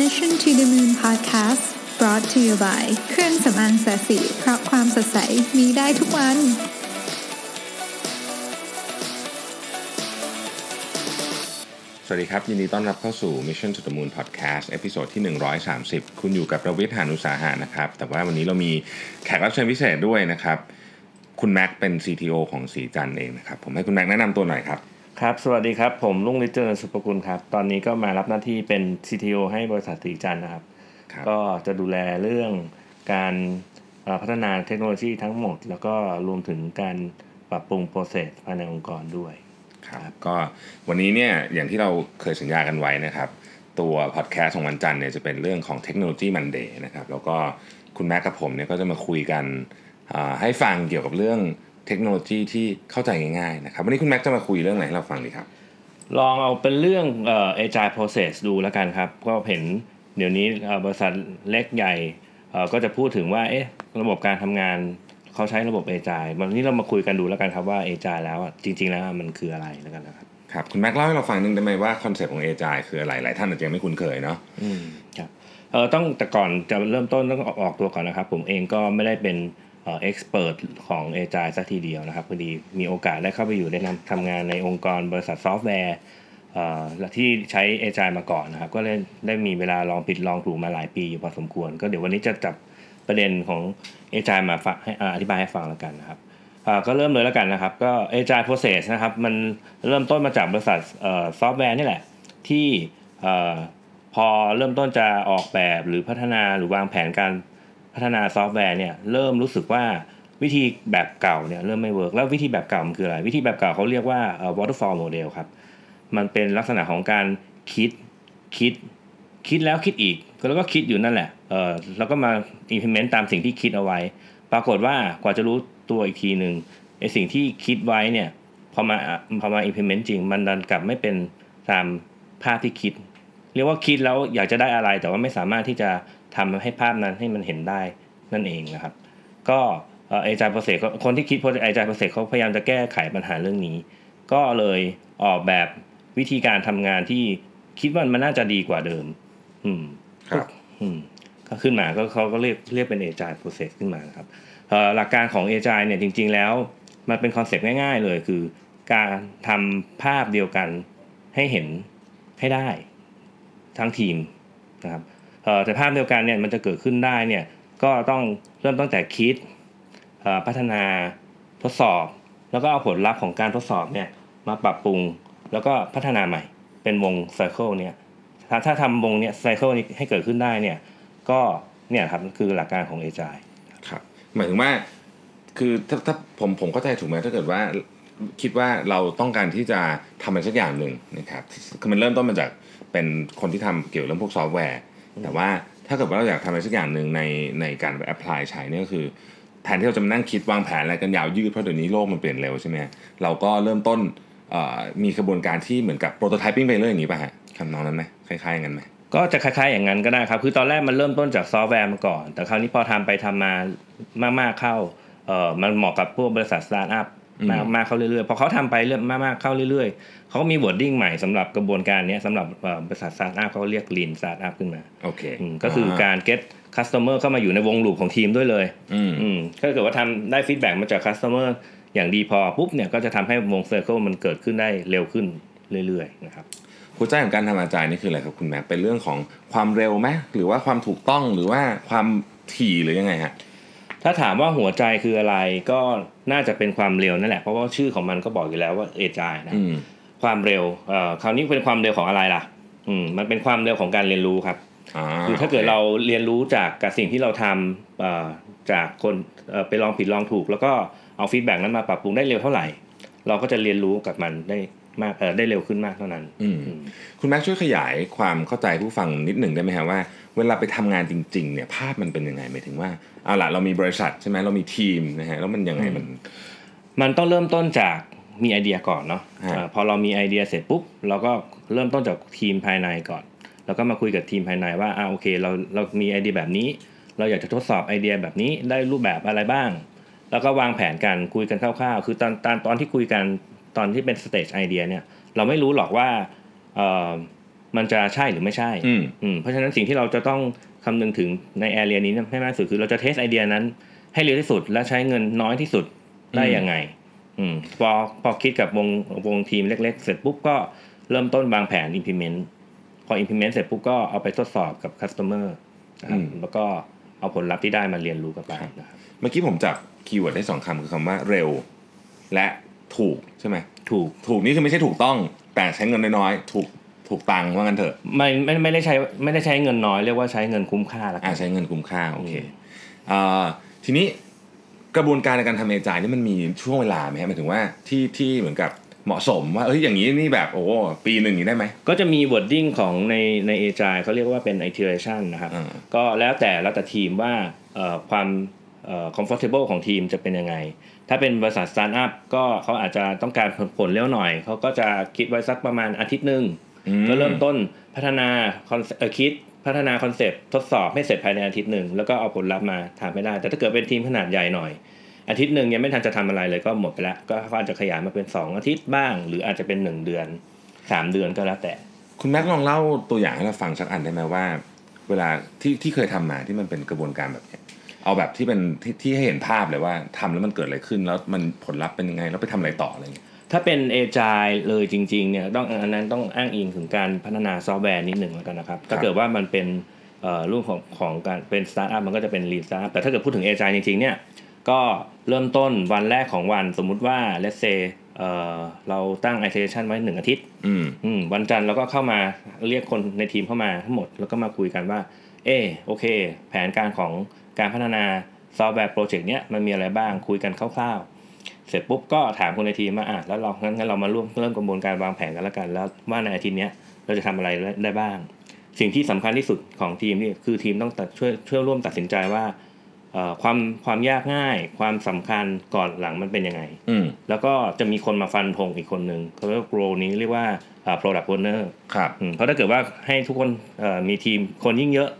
Mission to the Moon Podcast brought to you by เครื่องสำอางแสสีเพราะความสดใสมีได้ทุกวัน สวัสดีครับ ยินดีต้อนรับเข้าสู่ Mission to the Moon Podcast เอพิโซดที่ 130 คุณอยู่กับประวิทยหานุสาหานะครับ แต่ว่าวันนี้เรามีแขกรับเชิญพิเศษด้วยนะครับ คุณแม็กเป็น CTO ของสีจันเองนะครับ ผมให้คุณแม็กแนะนำตัวหน่อยครับ ครับ สวัสดีครับ ผมลุงฤทธิ์เจริญสุภกุลครับ ตอนนี้ก็มารับหน้าที่เป็น CTO ให้บริษัทศรีจันทร์นะครับครับ ก็จะดูแลเรื่องการเอ่อพัฒนาเทคโนโลยีทั้งหมด แล้วก็รวมถึงการปรับปรุง process ภายในองค์กรด้วย ครับ ก็วันนี้เนี่ยอย่างที่เราเคยสัญญากันไว้นะครับ ตัวพอดแคสต์ของวันจันทร์เนี่ยจะเป็นเรื่องของ Technology Monday นะครับ แล้วก็คุณแม็กกับผมเนี่ยก็จะมาคุยกันอ่าให้ฟังเกี่ยวกับเรื่อง เทคโนโลยีที่เข้าใจง่ายๆนะครับ วันนี้คุณแม็กจะมาคุยเรื่องไหนให้เราฟังดีครับ ลองเอาเป็นเรื่องเอ่อ agile process ดูแล้วกันครับ ก็เห็นเดี๋ยวนี้เอ่อบริษัทเล็กใหญ่เอ่อก็จะพูดถึงว่าเอ๊ะระบบการทำงานเขาใช้ระบบ agile วันนี้เรามาคุยกันดูแล้วกันครับว่า agile แล้วอะจริง ๆ แล้วมันคืออะไรแล้วกันนะครับครับคุณแม็กเล่าให้เราฟังนึงได้ไหมว่า concept ของ a อจายคืออะไรหลายท่านอาจจะยังไม่คุ้นเคยเนาะอืมครับเออต้องแต่ก่อนจะเริ่มต้นต้องออกออกตัวก่อนนะครับ ผมเองก็ไม่ได้เป็น เอ่อ expert ของ a อ i สักทีเดียวนะครับพอดีมีโอกาสได้เข้าไปอยู่ได้นำทำงานในองค์กรบริษัทซอฟต์แวร์ที่ใช้ a อ i มาก่อนนะครับ ก็ได้ได้มีเวลาลองผิดลองถูกมาหลายปีอยู่พอสมควร ก็เดี๋ยววันนี้จะจับประเด็นของ a อ i มาฝากให้อธิบายให้ฟังแล้วกันนะครับก็เริ่มเลยแล้วกันนะครับ ก็ Agile Process นะครับ มันเริ่มต้นมาจากบริษัทซอฟต์แวร์นี่แหละ ที่พอเริ่มต้นจะออกแบบหรือพัฒนาหรือวางแผนการ พัฒนาซอฟต์แวร์เนี่ยเริ่มรู้สึกว่าวิธีแบบเก่าเนี่ยเริ่มไม่ work แล้ววิธีแบบเก่ามันคืออะไร วิธีแบบเก่าเขาเรียกว่า waterfall model ครับ มันเป็นลักษณะของการคิดคิดคิดแล้วคิดอีกแล้วก็คิดอยู่นั่นแหละเออแล้วก็มา implement ตามสิ่งที่คิดเอาไว้ ปรากฏว่ากว่าจะรู้ตัวอีกทีหนึ่งไอ้สิ่งที่คิดไว้เนี่ยพอมาพอมา implement จริง มันดันกลับไม่เป็นตามภาพที่คิด เรียกว่าคิดแล้วอยากจะได้อะไรแต่ว่าไม่สามารถที่จะ ทำให้ภาพนั้นให้มันเห็นได้นั่นเองนะครับ ก็ agile process คนที่คิด agile process เขาพยายามจะแก้ไขปัญหาเรื่องนี้ ก็เลยออกแบบวิธีการทำงานที่คิดว่ามันน่าจะดีกว่าเดิม อืมครับอืมก็ขึ้นมาก็เขาก็เรียกเรียกเป็น agile process ขึ้นมานะครับเอ่อหลักการของ agile เนี่ยจริง ๆ แล้ว มันเป็น concept ง่าย ๆ เลยคือ การทำภาพเดียวกันให้เห็นให้ได้ทั้งทีมนะครับเอ่อ แต่ภาพเดียวกันเนี่ยมันจะเกิดขึ้นได้เนี่ยก็ต้องเริ่มตั้งแต่คิดพัฒนาทดสอบ แล้วก็เอาผลลัพธ์ของการทดสอบเนี่ยมาปรับปรุงแล้วก็พัฒนาใหม่เป็นวงไซเคิลเนี่ยถ้าถ้าทำวงเนี้ยไซเคิลนี้ให้เกิดขึ้นได้เนี่ยก็เนี่ยครับคือหลักการของ Agile ครับหมายถึงว่าคือถ้าถ้าผมผมเข้าใจถูกไหมถ้าเกิดว่าคิดว่าเราต้องการที่จะทำอะไรสักอย่างหนึ่งนะครับคือมันเริ่มต้นมาจากเป็นคนที่ทำเกี่ยวเรื่องพวกซอฟต์แวร์ แต่ว่าถ้าเกิดว่าเราอยากทำอะไรสักอย่างหนึ่งในในการไป apply ใช้นี่ก็คือแทนที่เราจะมานั่งคิดวางแผนอะไรกันยาวยืดเพราะเดี๋ยวนี้โลกมันเปลี่ยนเร็วใช่ไหมเราก็เริ่มต้นมีกระบวนการที่เหมือนกับ prototyping ไปเรื่อยอย่างนี้ป่ะฮะคำนองนั้นไหมคล้ายๆกันไหมก็จะคล้ายๆอย่างนั้นก็ได้ครับ คือตอนแรกมันเริ่มต้นจากซอฟต์แวร์มาก่อน แต่คราวนี้พอทำไปทำมามากๆเข้าเออมันเหมาะกับพวกบริษัทสตาร์ทอัพ มมากมากเข้าเรื่อยๆ พอเขาทำไปเรื่อยมากๆเข้าเรื่อยๆ เขาก็มี wording ใหม่สำหรับกระบวนการเนี้ยสำหรับเอ่อบริษัทสตาร์ทอัพเขาเรียก lean startup ขึ้นมาโอเคอืมก็คือการ get customer เข้ามาอยู่ในวง loop ของทีมด้วยเลยอืมอืมถ้าเกิดว่าทำได้ feedback มาจาก customer อย่างดีพอปุ๊บเนี่ยก็จะทำให้วง circle มันเกิดขึ้นได้เร็วขึ้นเรื่อยๆนะครับหัวใจของการทำอาจารย์นี่คืออะไรครับคุณแม็กเป็นเรื่องของความเร็วไหมหรือว่าความถูกต้องหรือว่าความถี่หรือยังไงฮะ ถ้าถามว่าหัวใจคืออะไรก็น่าจะเป็นความเร็วนั่นแหละ เพราะว่าชื่อของมันก็บอกอยู่แล้วว่าเอจายนะอืมความเร็วเอ่อคราวนี้เป็นความเร็วของอะไรล่ะ อืมมันเป็นความเร็วของการเรียนรู้ครับอ่าคือถ้าเกิดเราเรียนรู้จากกับสิ่งที่เราทำเอ่อจากคนเอ่อไปลองผิดลองถูก แล้วก็เอา feedback นั้นมาปรับปรุงได้เร็วเท่าไหร่ เราก็จะเรียนรู้กับมันได้มากเอ่อได้เร็วขึ้นมากเท่านั้นอืมคุณแม็กช่วยขยายความเข้าใจผู้ฟังนิดหนึ่งได้ไหมฮะว่า เวลาไปทำงานจริงๆเนี่ยภาพมันเป็นยังไงหมายถึงว่าเอาล่ะเรามีบริษัทใช่ไหมเรามีทีมนะฮะแล้วมันยังไงมัน มันต้องเริ่มต้นจากมีไอเดียก่อนเนาะฮะเอ่อพอเรามีไอเดียเสร็จปุ๊บเราก็เริ่มต้นจากทีมภายในก่อนแล้วก็มาคุยกับทีมภายในว่าอ่าโอเคเราเรามีไอเดียแบบนี้ เราอยากจะทดสอบไอเดียแบบนี้ได้รูปแบบอะไรบ้าง แล้วก็วางแผนกันคุยกันคร่าวๆ คือตอนตอนตอนที่คุยกันตอนที่เป็น stage ไอเดียเนี่ยเราไม่รู้หรอกว่าเอ่อ มันจะใช่หรือไม่ใช่อืมอืมเพราะฉะนั้นสิ่งที่เราจะต้องคำนึงถึงใน area นี้ให้มากที่สุดคือเราจะ test ไอเดียนั้น ให้เร็วที่สุดและใช้เงินน้อยที่สุดได้ยังไง อืมพอพอคิดกับวงวงทีมเล็ก ๆ เสร็จปุ๊บก็เริ่มต้นวางแผน implement พอ implement เสร็จปุ๊บก็เอาไปทดสอบกับ customer นะครับอืมแล้วก็เอาผลลัพธ์ที่ได้มาเรียนรู้กับไปนะครับเมื่อกี้ผมจับ keyword ได้สองคำคือคำว่าเร็ว และถูกใช่ไหมถูกถูกนี่คือไม่ใช่ถูกต้องแต่ใช้เงินน้อยๆถูก ถูกตังค์ว่างั้นเถอะไม่ไม่ไม่ได้ใช้ไม่ได้ใช้เงินน้อยเรียกว่าใช้เงินคุ้มค่าแล้วกัน อ่าใช้เงินคุ้มค่าโอเคอ่าทีนี้กระบวนการในการทำ agile นี่มันมีช่วงเวลาไหมฮะหมายถึงว่าที่ที่เหมือนกับเหมาะสมว่าเอ้ยอย่างนี้นี่แบบโอ้ปีหนึ่งนี้ได้ไหมก็จะมี wording ของในใน Agile เขาเรียกว่าเป็น iteration นะครับอ่าก็แล้วแต่แล้วแต่ทีมว่าเอ่อความเอ่อ comfortable ของทีมจะเป็นยังไง ถ้าเป็นบริษัท startup ก็เขาอาจจะต้องการผลผลเร็วหน่อย เขาก็จะคิดไว้สักประมาณอาทิตย์หนึ่งอืม ก็เริ่มต้นพัฒนาคอนเอ่อคิดพัฒนาคอนเซปต์ทดสอบให้เสร็จภายในอาทิตย์หนึ่งแล้วก็เอาผลลัพธ์มาถามไม่ได้ แต่ถ้าเกิดเป็นทีมขนาดใหญ่หน่อย อาทิตย์หนึ่งยังไม่ทันจะทำอะไรเลยก็หมดไปแล้ว ก็เขาอาจจะขยายมาเป็น 2 อาทิตย์บ้าง หรืออาจจะเป็น 1 เดือน 3 เดือนก็แล้วแต่ คุณแม็กซ์ลองเล่าตัวอย่างให้เราฟังสักอันได้ไหมว่า เวลาที่ที่เคยทำมาที่มันเป็นกระบวนการแบบเนี้ยเอาแบบที่เป็นที่ที่ให้เห็นภาพเลยว่าทำแล้วมันเกิดอะไรขึ้น แล้วมันผลลัพธ์เป็นยังไงแล้วไปทำอะไรต่ออะไรอย่างเงี้ย ถ้าเป็น agile เลยจริงๆเนี่ยต้องอันนั้นต้องอ้างอิงถึงการพัฒนาซอฟต์แวร์นิดหนึ่งแล้วกันนะครับ ถ้าเกิดว่ามันเป็นเอ่อรูปของของการเป็นสตาร์ทอัพมันก็จะเป็น lean startup แต่ถ้าเกิดพูดถึง agile จริงๆเนี่ยก็เริ่มต้นวันแรกของวันสมมุติว่า let's say เอ่อเราตั้ง iteration ไว้หนึ่งอาทิตย์อืมอืมวันจันทร์เราก็เข้ามาเรียกคนในทีมเข้ามาทั้งหมด แล้วก็มาคุยกันว่า เออโอเค แผนการของการพัฒนาซอฟต์แวร์โปรเจกต์เนี้ยมันมีอะไรบ้างคุยกันคร่าวๆ เสร็จปุ๊บก็ถามคนในทีมว่าอะแล้วเรางั้นงั้นเรามาร่วมเริ่มกระบวนการวางแผนกันแล้วกัน แล้วว่าในอาทิตย์เนี้ยเราจะทำอะไรได้บ้าง สิ่งที่สำคัญที่สุดของทีมนี่คือทีมต้องตัดช่วยช่วยร่วมตัดสินใจว่าเอ่อความความยากง่าย ความสำคัญก่อนหลังมันเป็นยังไงอืมแล้วก็จะมีคนมาฟันธงอีกคนหนึ่งเขาเรียกว่าโรนี้เรียกว่าอ่า product owner ครับอืมเพราะถ้าเกิดว่าให้ทุกคนเอ่อมีทีมคนยิ่งเยอะ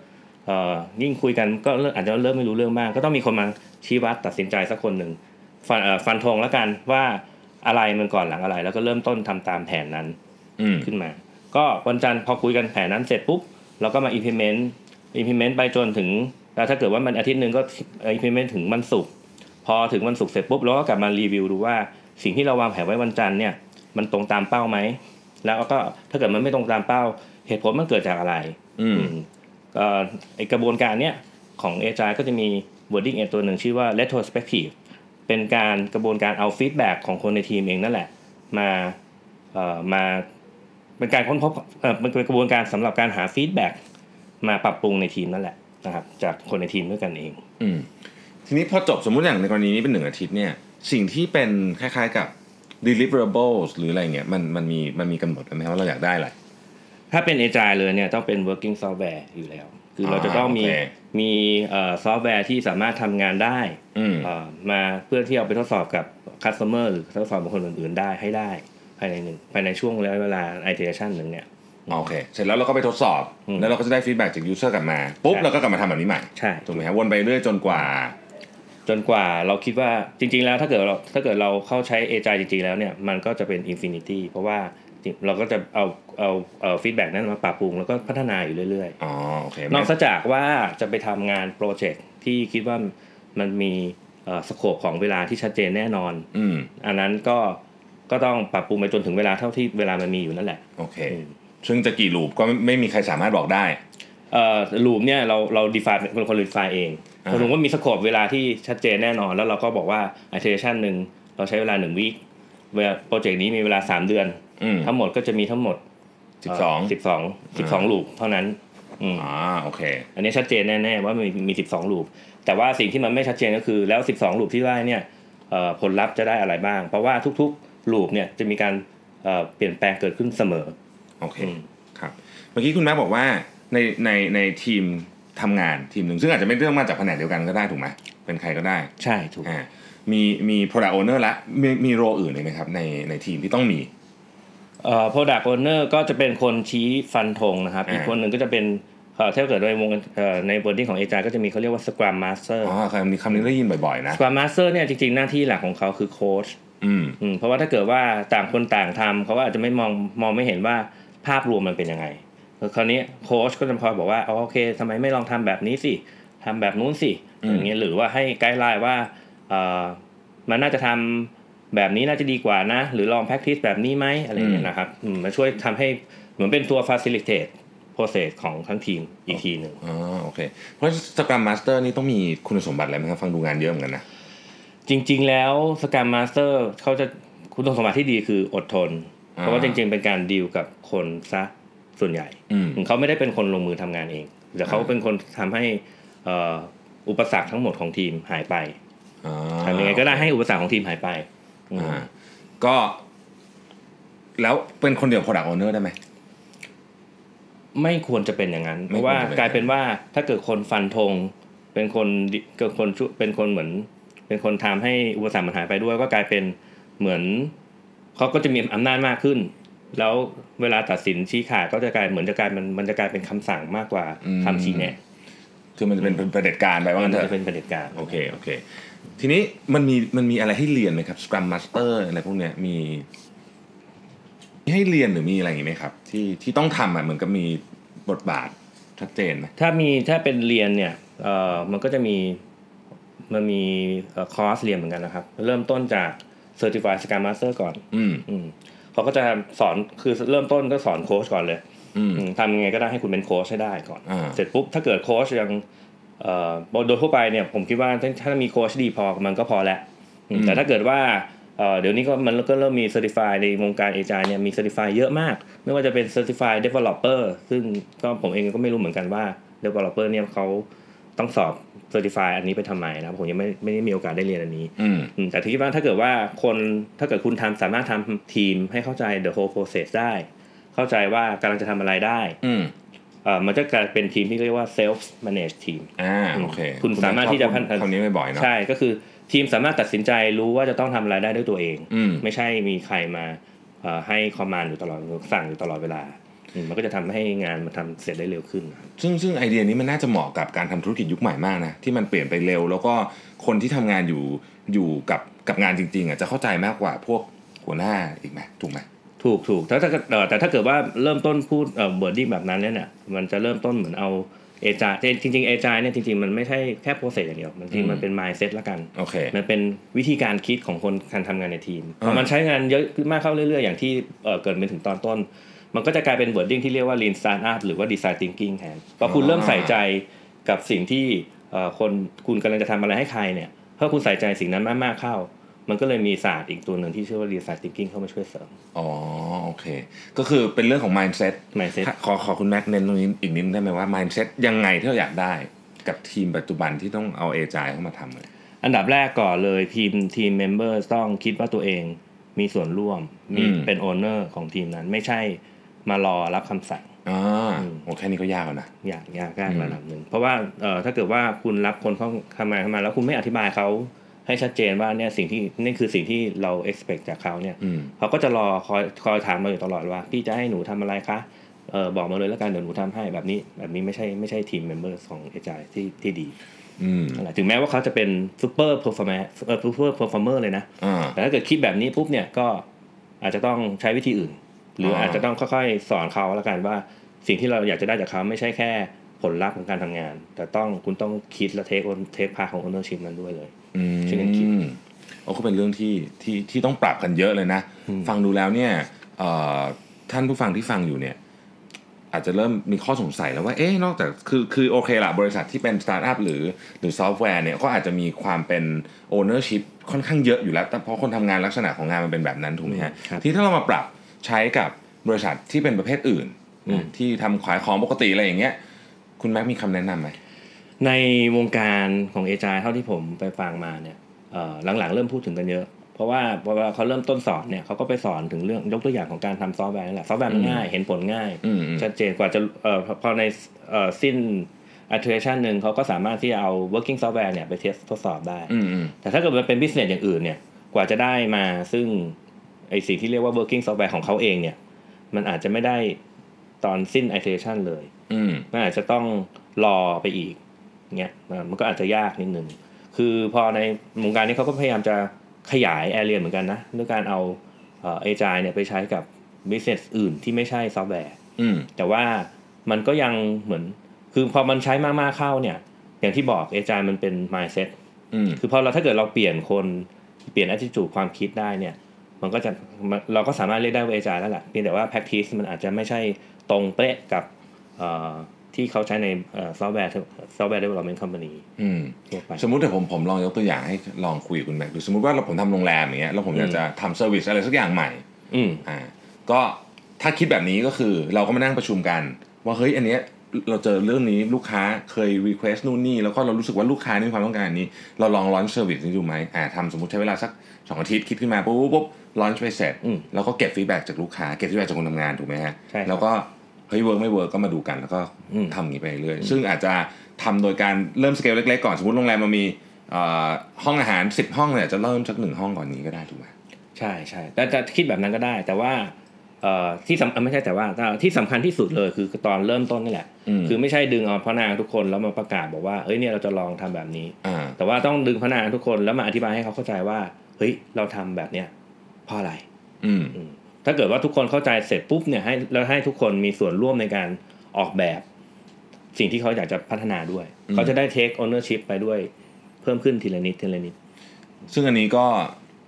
เอ่อยิ่งคุยกันก็เริ่มอาจจะเริ่มไม่รู้เรื่องบ้าง ก็ต้องมีคนมาชี้วัดตัดสินใจสักคนหนึ่ง ฟันเอ่อฟันธงแล้วกันว่าอะไรมันก่อนหลังอะไร แล้วก็เริ่มต้นทำตามแผนนั้นอืมขึ้นมา ก็วันจันทร์พอคุยกันแผนนั้นเสร็จปุ๊บเราก็มา implement implement ไปจนถึงแล้วถ้าเกิดว่ามันอาทิตย์หนึ่งก็ implement ถึงวันศุกร์พอถึงวันศุกร์เสร็จปุ๊บเราก็กลับมารีวิวดูว่าสิ่งที่เราวางแผนไว้วันจันทร์เนี่ยมันตรงตามเป้าไหมแล้วก็ถ้าเกิดมันไม่ตรงตามเป้า เหตุผลมันเกิดจากอะไร อืมอืมเอ่อไอกระบวนการเนี้ยของเอจายก็จะมี wording เอตัวหนึ่งชื่อว่า retrospective เป็นการกระบวนการเอาฟีดแบ็ของคนในทีมเองนั่นแหละ มาเอ่อมาเป็นการค้นพบเอ่อมันเป็นกระบวนการสำหรับการหา feedback มาปรับปรุงในทีมนั่นแหละนะครับจากคนในทีมด้วยกันเอง อืมทีนี้พอจบสมมุติอย่างในกรณีนี้เป็นหนึ่งอาทิตย์เนี่ยสิ่งที่เป็นคล้ายๆกับ deliverables หรืออะไรเงี้ยมันมันมีมันมีกำหนดไหมว่าเราอยากได้อะไร ถ้าเป็น agile เลยเนี่ยต้องเป็น working software อยู่แล้ว คือเราจะต้องมีโอเคมีเอ่อซอฟต์แวร์ที่สามารถทำงานได้อืมเอ่อมาเพื่อที่เอาไปทดสอบกับ customer หรือทดสอบกับคนอื่นๆได้ให้ได้ ภายในหนึ่งภายในช่วงระยะเวลา iteration หนึ่งเนี่ยโอเค เสร็จแล้วเราก็ไปทดสอบอืมแล้วเราก็จะได้ feedback จาก user กลับมา ปุ๊บใช่เราก็กลับมาทำแบบนี้ใหม่ใช่ถูกไหมฮะวนไปเรื่อยจนกว่า จนกว่าเราคิดว่าจริง ๆ แล้วถ้าเกิดเราถ้าเกิดเราเข้าใช้ agile จริง ๆ แล้วเนี่ยมันก็จะเป็น infinity เพราะว่าจริง เราก็จะเอาเอาเอา feedback นั้นมาปรับปรุงแล้วก็พัฒนาอยู่เรื่อยอ๋อโอเคๆนอกจากว่าจะไปทำงานโปรเจกต์ที่คิดว่ามันมี scope ของเวลาที่ชัดเจนแน่นอน อืมอันนั้นก็ก็ต้องปรับปรุงไปจนถึงเวลาเท่าที่เวลามันมีอยู่นั่นแหละ โอเคอืมซึ่งจะกี่ loop ก็ไม่ไม่มีใครสามารถบอกได้เอ่อ loop เนี่ยเราเรา define เป็นคน define เองอ่าสมมติว่ามี scope เวลาที่ชัดเจนแน่นอน แล้วเราก็บอกว่า iteration หนึ่งเราใช้เวลาหนึ่ง week เวลาโปรเจกต์นี้มีเวลาสามเดือนอืม ทั้งหมดก็จะมีทั้งหมดสิบสองสิบสองสิบสองลูปเท่านั้นอืมอ๋อโอเค อันนี้ชัดเจนแน่ๆว่ามีมีสิบสองลูปแต่ว่าสิ่งที่มันไม่ชัดเจนก็คือแล้วสิบสองลูปที่ได้เนี่ยเอ่อผลลัพธ์จะได้อะไรบ้าง เพราะว่าทุกๆลูปเนี่ยจะมีการเอ่อเปลี่ยนแปลงเกิดขึ้นเสมอโอเคอืมครับเมื่อกี้คุณแม่บอกว่าในในในทีมทำงานทีมหนึ่งซึ่งอาจจะไม่ต้องมาจากแผนกเดียวกันก็ได้ถูกไหมเป็นใครก็ได้ ใช่ถูกอ่ามีมี product owner ละมีมีโรอื่นอีกไหมครับในในทีมที่ต้องมี เอ่อ product owner ก็จะเป็นคนชี้ฟันธงนะครับอ่าอีกคนหนึ่งก็จะเป็นเอ่อถ้าเกิดในวงเอ่อในบทที่ของ a อจก็จะมีเขาเรียกว่า scrum master อ๋อคำนี้คำนี้ได้ยินบ่อยๆนะ scrum master เนี่ยจริงๆ หน้าที่หลักของเขาคือโค้ชอืมอืมเพราะว่าถ้าเกิดว่าต่างคนต่างทำเขาก็อาจจะไม่มองมองไม่เห็นว่าภาพรวมมันเป็นยังไงคราวนี้โค้ชก็จะคอยบอกว่าอ๋อโอเคทำไมไม่ลองทำแบบนี้สิทำแบบนู้นสิอืมอย่างเงี้ยหรือว่าให้ guideline ว่าเอ่อมันน่าจะทำ แบบนี้น่าจะดีกว่านะ หรือลอง practice แบบนี้ไหมอะไรอย่างเงี้ยนะครับอืมมาช่วยทำให้เหมือนเป็นตัว facilitate process ของทั้งทีมอีกทีหนึ่งอ๋อโอเค เพราะ scrum master นี่ต้องมีคุณสมบัติอะไรไหมครับ ฟังดูงานเยอะเหมือนกันนะ จริง ๆ แล้วสก r มมาสเตอร์เขาจะคุณสมบัติที่ดีคืออดทน เพราะว่าจริง ๆ เป็นการดีลกับคนซะส่วนใหญ่อืมเขาไม่ได้เป็นคนลงมือทำงานเองแต่เขาเป็นคนทำให้เอ่ออุปสรรคทั้งหมดของทีมหายไปอ่าทำยังไงก็ได้ให้อุปสรรคของทีมหายไป อืมอ่าก็แล้วเป็นคนเดียว product owner ได้ไหม ไม่ควรจะเป็นอย่างนั้น เพไม่ราะควรว่าจะเป็น กลายเป็นว่าถ้าเกิดคนฟันธงเป็นคนดิเกิดคนช่วยเป็นคนเหมือน เป็นคนทำให้อุปสรรคมันหายไปด้วย ก็กลายเป็นเหมือนเขาก็จะมีอำนาจมากขึ้น แล้วเวลาตัดสินชี้ขาดก็จะกลายเหมือนจะกลายมันมันจะกลายเป็นคำสั่งมากกว่าคำชี้แนะ คือมันจะเป็นประเผด็จการไปว่ามังั้นนเถจะอะเป็นประเด็จการโอเคโอเค ทีนี้มันมีมันมีอะไรให้เรียนไหมครับ Scrum Master อะไรพวกเนี้ยมีมีให้เรียนหรือมีอะไรอย่างงี้ไหมครับ ที่ที่ต้องทำอะเหมือนกับมีบทบาทชัดเจนไหมถ้ามีถ้าเป็นเรียนเนี่ยเอ่อมันก็จะมีมันมีคอร์สเรียนเหมือนกันนะครับ เริ่มต้นจาก Certified Scrum Master ก่อน อืมอืมเขาก็จะสอนคือเริ่มต้นก็สอนโค้ชก่อนเลยอืมอืม ทำยังไงก็ได้ให้คุณเป็นโค้ชให้ได้ก่อนอ่าเสร็จปุ๊บถ้าเกิดโค้ชยังเอ่อโดยทั่วไปเนี่ยผมคิดว่าถ้าถ้ามีโค้ชดีพอมันก็พอแล้วอืมอืมแต่ถ้าเกิดว่าเอ่อเดี๋ยวนี้ก็มันก็เริ่มมี Certify ในวงการเอจายเนี่ยมี Certify เยอะมาก ไม่ว่าจะเป็น Certify Developer ซึ่งก็ผมเองก็ไม่รู้เหมือนกันว่า Developer เนี่ยเขาต้องสอบ Certify อันนี้ไปทำไมนะครับผมยังไม่ไม่ได้มีโอกาสได้เรียนอันนี้อืมอืมแต่ที่ว่าถ้าเกิดว่าคนถ้าเกิดคุณทำสามารถทำทีมให้เข้าใจ the whole process ได้ เข้าใจว่ากำลังจะทำอะไรได้อืมเอ่อมันจะกลายเป็นทีมที่เรียกว่า self manage team อ่าโอเคคุณสามารถที่จะพัฒนา คำนี้ไม่บ่อยๆเนาะใช่ก็คือทีมสามารถตัดสินใจรู้ว่าจะต้องทำอะไรได้ด้วยตัวเอง อืม ไม่ใช่มีใครมาเอ่อให้คอมมานด์อยู่ตลอดสั่งอยู่ตลอดเวลาอืมมันก็จะทำให้งานมันทำเสร็จได้เร็วขึ้น ซึ่งซึ่งไอเดียนี้มันน่าจะเหมาะกับการทำธุรกิจยุคใหม่มากนะที่มันเปลี่ยนไปเร็ว แล้วก็คนที่ทำงานอยู่อยู่กับกับงานจริงๆอะจะเข้าใจมากกว่าพวกหัวหน้าอีกไหมถูกไหม ถูกถูกแต่ถ้าเอ่อแต่ถ้าเกิดว่าเริ่มต้นพูดเอ่อ wording แบบนั้นเนี่ยมันจะเริ่มต้นเหมือนเอาเอจายจริงๆเอจายเนี่ยจริงๆ มันไม่ใช่แค่โปรเซสอย่างเดียวมันจริงๆมันเป็น mindset ละกันโอเคมันเป็นวิธีการคิดของคนการทำงานในทีมพออ่ามัมันใช้งานเยอะขึ้นมากเข้าเรื่อยๆ อย่างที่เอ่อเกิดไปถึงตอนต้น มันก็จะกลายเป็น wording ที่เรียกว่า lean startup หรือว่า design thinking แทนพอคุณเริ่มใส่ใจกับสิ่งที่เอ่อคนคุณกำลังจะทำอะไรให้ใครเนี่ยถ้าคุณใส่ใจสิ่งนั้นมากๆเข้า มันก็เลยมีศาสตร์อีกตัวหนึ่งที่ชื่อว่า design thinking เข้ามาช่วยเสริม อ๋อโอเค ก็คือเป็นเรื่องของ mindset mindset ขอขอคุณแม็กเน้นตรงนี้อีกนิดได้ไหมว่า mindset ยังไงที่เราอยากได้กับทีมปัจจุบันที่ต้องเอาเอจายเข้ามาทำเลยอันดับแรกก่อนเลยทีม team member ต้องคิดว่าตัวเองมีส่วนร่วมมีอืมเป็น owner ของทีมนั้น ไม่ใช่มารอรับคำสั่งอ่าอืมโอ้แค่นี้ก็ยากแล้วนะยากยากยากอืมระดับหนึ่งเพราะว่าเอ่อถ้าเกิดว่าคุณรับคนเข้าทำงานเข้ามา แล้วคุณไม่อธิบายเขา ให้ชัดเจนว่าเนี่ยสิ่งที่นี่คือสิ่งที่เรา expect จากเขาเนี่ยอืมเขาก็จะรอคอยคอยถามเราอยู่ตลอดว่า พี่จะให้หนูทำอะไรคะเออบอกมาเลยแล้วกันเดี๋ยวหนูทำให้แบบนี้ แบบนี้ไม่ใช่ไม่ใช่ team member ของ agile ที่ที่ดีอืมนั่นแหละถึงแม้ว่าเขาจะเป็น super performance เออ super performer เลยนะอ่าแต่ถ้าเกิดคิดแบบนี้ปุ๊บเนี่ยก็อาจจะต้องใช้วิธีอื่น หรืออาอาจจะต้องค่อยๆสอนเขาแล้วกันว่าสิ่งที่เราอยากจะได้จากเขาไม่ใช่แค่ผลลัพธ์ของการทำงาน แต่ต้องคุณต้องคิดและ take take part ของ ownership นั้นด้วยเลยอืม ช่วยกันคิดโอ้ก็เป็นเรื่องที่ที่ที่ต้องปรับกันเยอะเลยนะ ฟังดูแล้วเนี่ยเอ่อท่านผู้ฟังที่ฟังอยู่เนี่ย อาจจะเริ่มมีข้อสงสัยแล้วว่าเอ๊ะนอกจากคือคือโอเคละบริษัทที่เป็นสตาร์ทอัพหรือหรือซอฟต์แวร์เนี่ยก็อาจจะมีความเป็น ownership ค่อนข้างเยอะอยู่แล้ว แต่เพราะคนทำงานลักษณะของงานมันเป็นแบบนั้นถูกไหมฮะครับที่ถ้าเรามาปรับใช้กับบริษัทที่เป็นประเภทอื่นอืมที่ทำขายของปกติอะไรอย่างเงี้ยคุณแม็กมีคำแนะนำไหม ในวงการของ agile เท่าที่ผมไปฟังมาเนี่ยเอ่อหลังๆเริ่มพูดถึงกันเยอะ เพราะว่าพอเขาเริ่มต้นสอนเนี่ยเขาก็ไปสอนถึงเรื่องยกตัวอย่างของการทำซอฟต์แวร์นี่แหละซอฟต์แวร์มันง่ายเห็นผลง่ายอืมอืมชัดเจนกว่าจะเอ่อพอพอในเอ่อสิ้น iteration หนึ่งเขาก็สามารถที่จะเอา working software เนี่ยไปเทสทดสอบได้อืมอืมแต่ถ้าเกิดมันเป็น business อย่างอื่นเนี่ยกว่าจะได้มาซึ่งไอสิ่งที่เรียกว่า working software ของเขาเองเนี่ย มันอาจจะไม่ได้ตอนสิ้น iteration เลยอืมมันอาจจะต้องรอไปอีก เงี้ยอ่ามันก็อาจจะยากนิดนึงคือพอในวงการนี้เขาก็พยายามจะขยาย area เหมือนกันนะด้วยการเอาเอ่อ AI เนี่ยไปใช้กับ business อื่นที่ไม่ใช่ซอฟต์แวร์อืมแต่ว่ามันก็ยังเหมือน คือพอมันใช้มากๆเข้าเนี่ย อย่างที่บอก agile มันเป็น mindset อืมคือพอเราถ้าเกิดเราเปลี่ยนคนเปลี่ยน attitude ความคิดได้เนี่ย มันก็จะมันเราก็สามารถเรียกได้ว่า agile แล้วแหละเพียงแต่ว่า practice มันอาจจะไม่ใช่ตรงเป๊ะกับเอ่อ ที่เขาใช้ในซอฟต์แวร์ซอฟต์แวร์ development company อืมทั่วไปสมมุติแต่ผมผมลองยกตัวอย่างให้ลองคุยกับคุณแม็กดูสมมติว่าเราผมทำโรงแรมอย่างเงี้ยแล้วผมอยากจะทำ service อะไรสักอย่างใหม่อืมอ่าก็ถ้าคิดแบบนี้ก็คือเราก็มานั่งประชุมกัน ว่าเฮ้ยอันเนี้ยเราเจอเรื่องนี้ลูกค้าเคย request นู่นนี่แล้วก็เรารู้สึกว่าลูกค้านี่มีความต้องการอันนี้ เราลอง launch service นี้ดูไหมอ่าทำสมมติใช้เวลาสักสองอาทิตย์คิดขึ้นมาปุ๊บปุ๊บปุ๊บ launch ไปเสร็จอืมแล้วก็เก็บ feedback จากลูกค้าเก็บ feedback จากคนทำงานถูกไหมฮะใช่ครับแล้วก็ เฮ้ย work ไม่ work ก็มาดูกันแล้วก็อืมทำอย่างนี้ไปเรื่อยซึ่งอาจจะทำโดยการเริ่มสเกลเล็กๆก่อนสมมติโรงแรมมันมีเอ่อห้องอาหาร 10 ห้องเนี่ยจะเริ่มจากหนึ่งห้องก่อนนี้ก็ได้ถูกไหมใช่ใช่แต่จะคิดแบบนั้นก็ได้ แต่ว่าเอ่อที่สำเอ่อไม่ใช่แต่ว่าแต่ที่สำคัญที่สุดเลยคือตอนเริ่มต้นนี่แหละอืมคือไม่ใช่ดึงเอาพนักงานทุกคนแล้วมาประกาศบอกว่าเอ้ยเนี่ยเราจะลองทำแบบนี้อ่าแต่ว่าต้องดึงพนักงานทุกคนแล้วมาอธิบายให้เขาเข้าใจว่าเฮ้ยเราทำแบบเนี้ยเพราะอะไร อืมอืม ถ้าเกิดว่าทุกคนเข้าใจเสร็จปุ๊บเนี่ยให้แล้วให้ทุกคนมีส่วนร่วมในการออกแบบ สิ่งที่เขาอยากจะพัฒนาด้วยอืมเขาจะได้ take ownership ไปด้วยเพิ่มขึ้นทีละนิดทีละนิด ซึ่งอันนี้ก็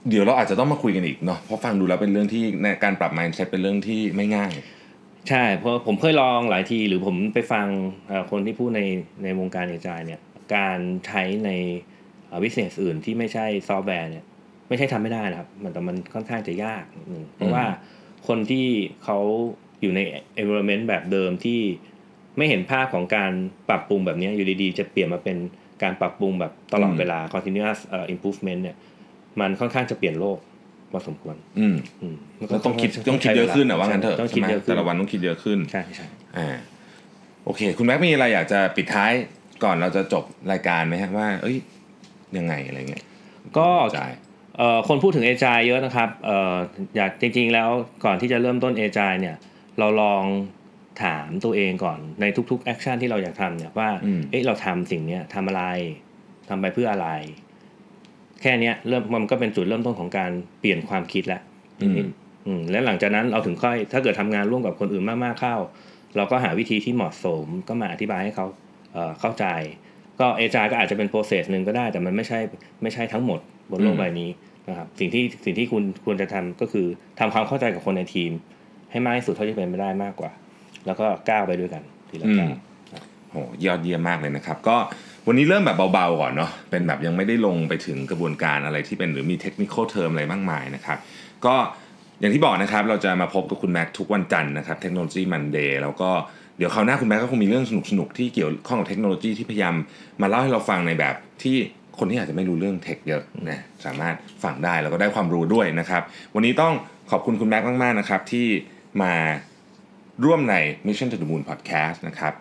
เดี๋ยวเราอาจจะต้องมาคุยกันอีกเนาะเพราะฟังดูแล้วเป็นเรื่องที่ในการปรับ mindset เป็นเรื่องที่ไม่ง่าย ใช่ เพราะผมเคยลองหลายทีหรือผมไปฟังเอ่อคนที่พูดในในวงการเอจายเนี่ยการใช้ในวิสเนสอื่นที่ไม่ใช่ซอฟต์แวร์เนี่ย ไม่ใช่ทำไม่ได้นะครับ มันแต่มันค่อนข้างจะยากนิดนึงเพราะว่าคนที่เขาอยู่ใน environment แบบเดิมที่ไม่เห็นภาพของการปรับปรุงแบบนี้อยู่ดีๆ จะเปลี่ยนมาเป็นการปรับปรุงแบบตลอดอืมเวลา continuous เอ่อ improvement เนี่ย มันค่อนข้างจะเปลี่ยนโลกพอสมควร อืมอืมมันก็แล้วต้องคิดต้องคิดเยอะขึ้นอะว่างั้นเถอะต้องคิดใช่ไหมเยอะขึ้นแต่ละวันต้องคิดเยอะขึ้นใช่ใช่อ่าโอเค คุณแม็กมีอะไรอยากจะปิดท้ายก่อนเราจะจบรายการไหมฮะว่า เอ้ยยังไงอะไรเงี้ยก็จ่ายเอ่อ คนพูดถึงเอจายเยอะนะครับเอ่ออยากจริงๆแล้วก่อนที่จะเริ่มต้นเอจายเนี่ยเราลองถามตัวเองก่อนในทุกๆแอคชั่นที่เราอยากทำเนี่ยว่าอืมเอ๊ะเราทำสิ่งเนี้ยทำอะไรทำไปเพื่ออะไร แค่เนี้ยเริ่มมันก็เป็นจุดเริ่มต้นของการเปลี่ยนความคิดแล้วอืมอืมแล้วหลังจากนั้นเราถึงค่อย ถ้าเกิดทำงานร่วมกับคนอื่นมากๆเข้า เราก็หาวิธีที่เหมาะสมก็มาอธิบายให้เขาเอ่อเข้าใจ ก็ agile ก็อาจจะเป็น process หนึ่งก็ได้ แต่มันไม่ใช่ไม่ใช่ทั้งหมด บนโลกอืมใบนี้นะครับสิ่งที่สิ่งที่คุณควรจะทำก็คือทำความเข้าใจกับคนในทีม ให้มากที่สุดเท่าที่เป็นไปได้มากกว่า แล้วก็ก้าวไปด้วยกันทีละก้าวโหยอดเยี่ยมมากเลยนะครับ ก็วันนี้เริ่มแบบเบาๆก่อนเนาะเป็นแบบยังไม่ได้ลงไปถึงกระบวนการอะไรที่เป็นหรือมี technical term อะไรมากมายนะครับ ก็อย่างที่บอกนะครับ เราจะมาพบกับคุณแม็กทุกวันจันทร์นะครับ Technology Monday แล้วก็เดี๋ยวคราวหน้าคุณแม็กก็คงมีเรื่องสนุกๆ ที่เกี่ยวข้องกับเทคโนโลยีที่พยายามมาเล่าให้เราฟังในแบบที่ คนที่อาจจะไม่รู้เรื่องเทคเยอะนะสามารถฟังได้แล้วก็ได้ความรู้ด้วยนะครับ วันนี้ต้องขอบคุณคุณแม็กมากๆนะครับ ที่มาร่วมใน Mission to the Moon Podcast นะครับ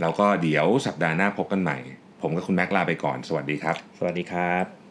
แล้วก็เดี๋ยวสัปดาห์หน้าพบกันใหม่ ผมกับคุณแม็กลาไปก่อน สวัสดีครับ สวัสดีครับ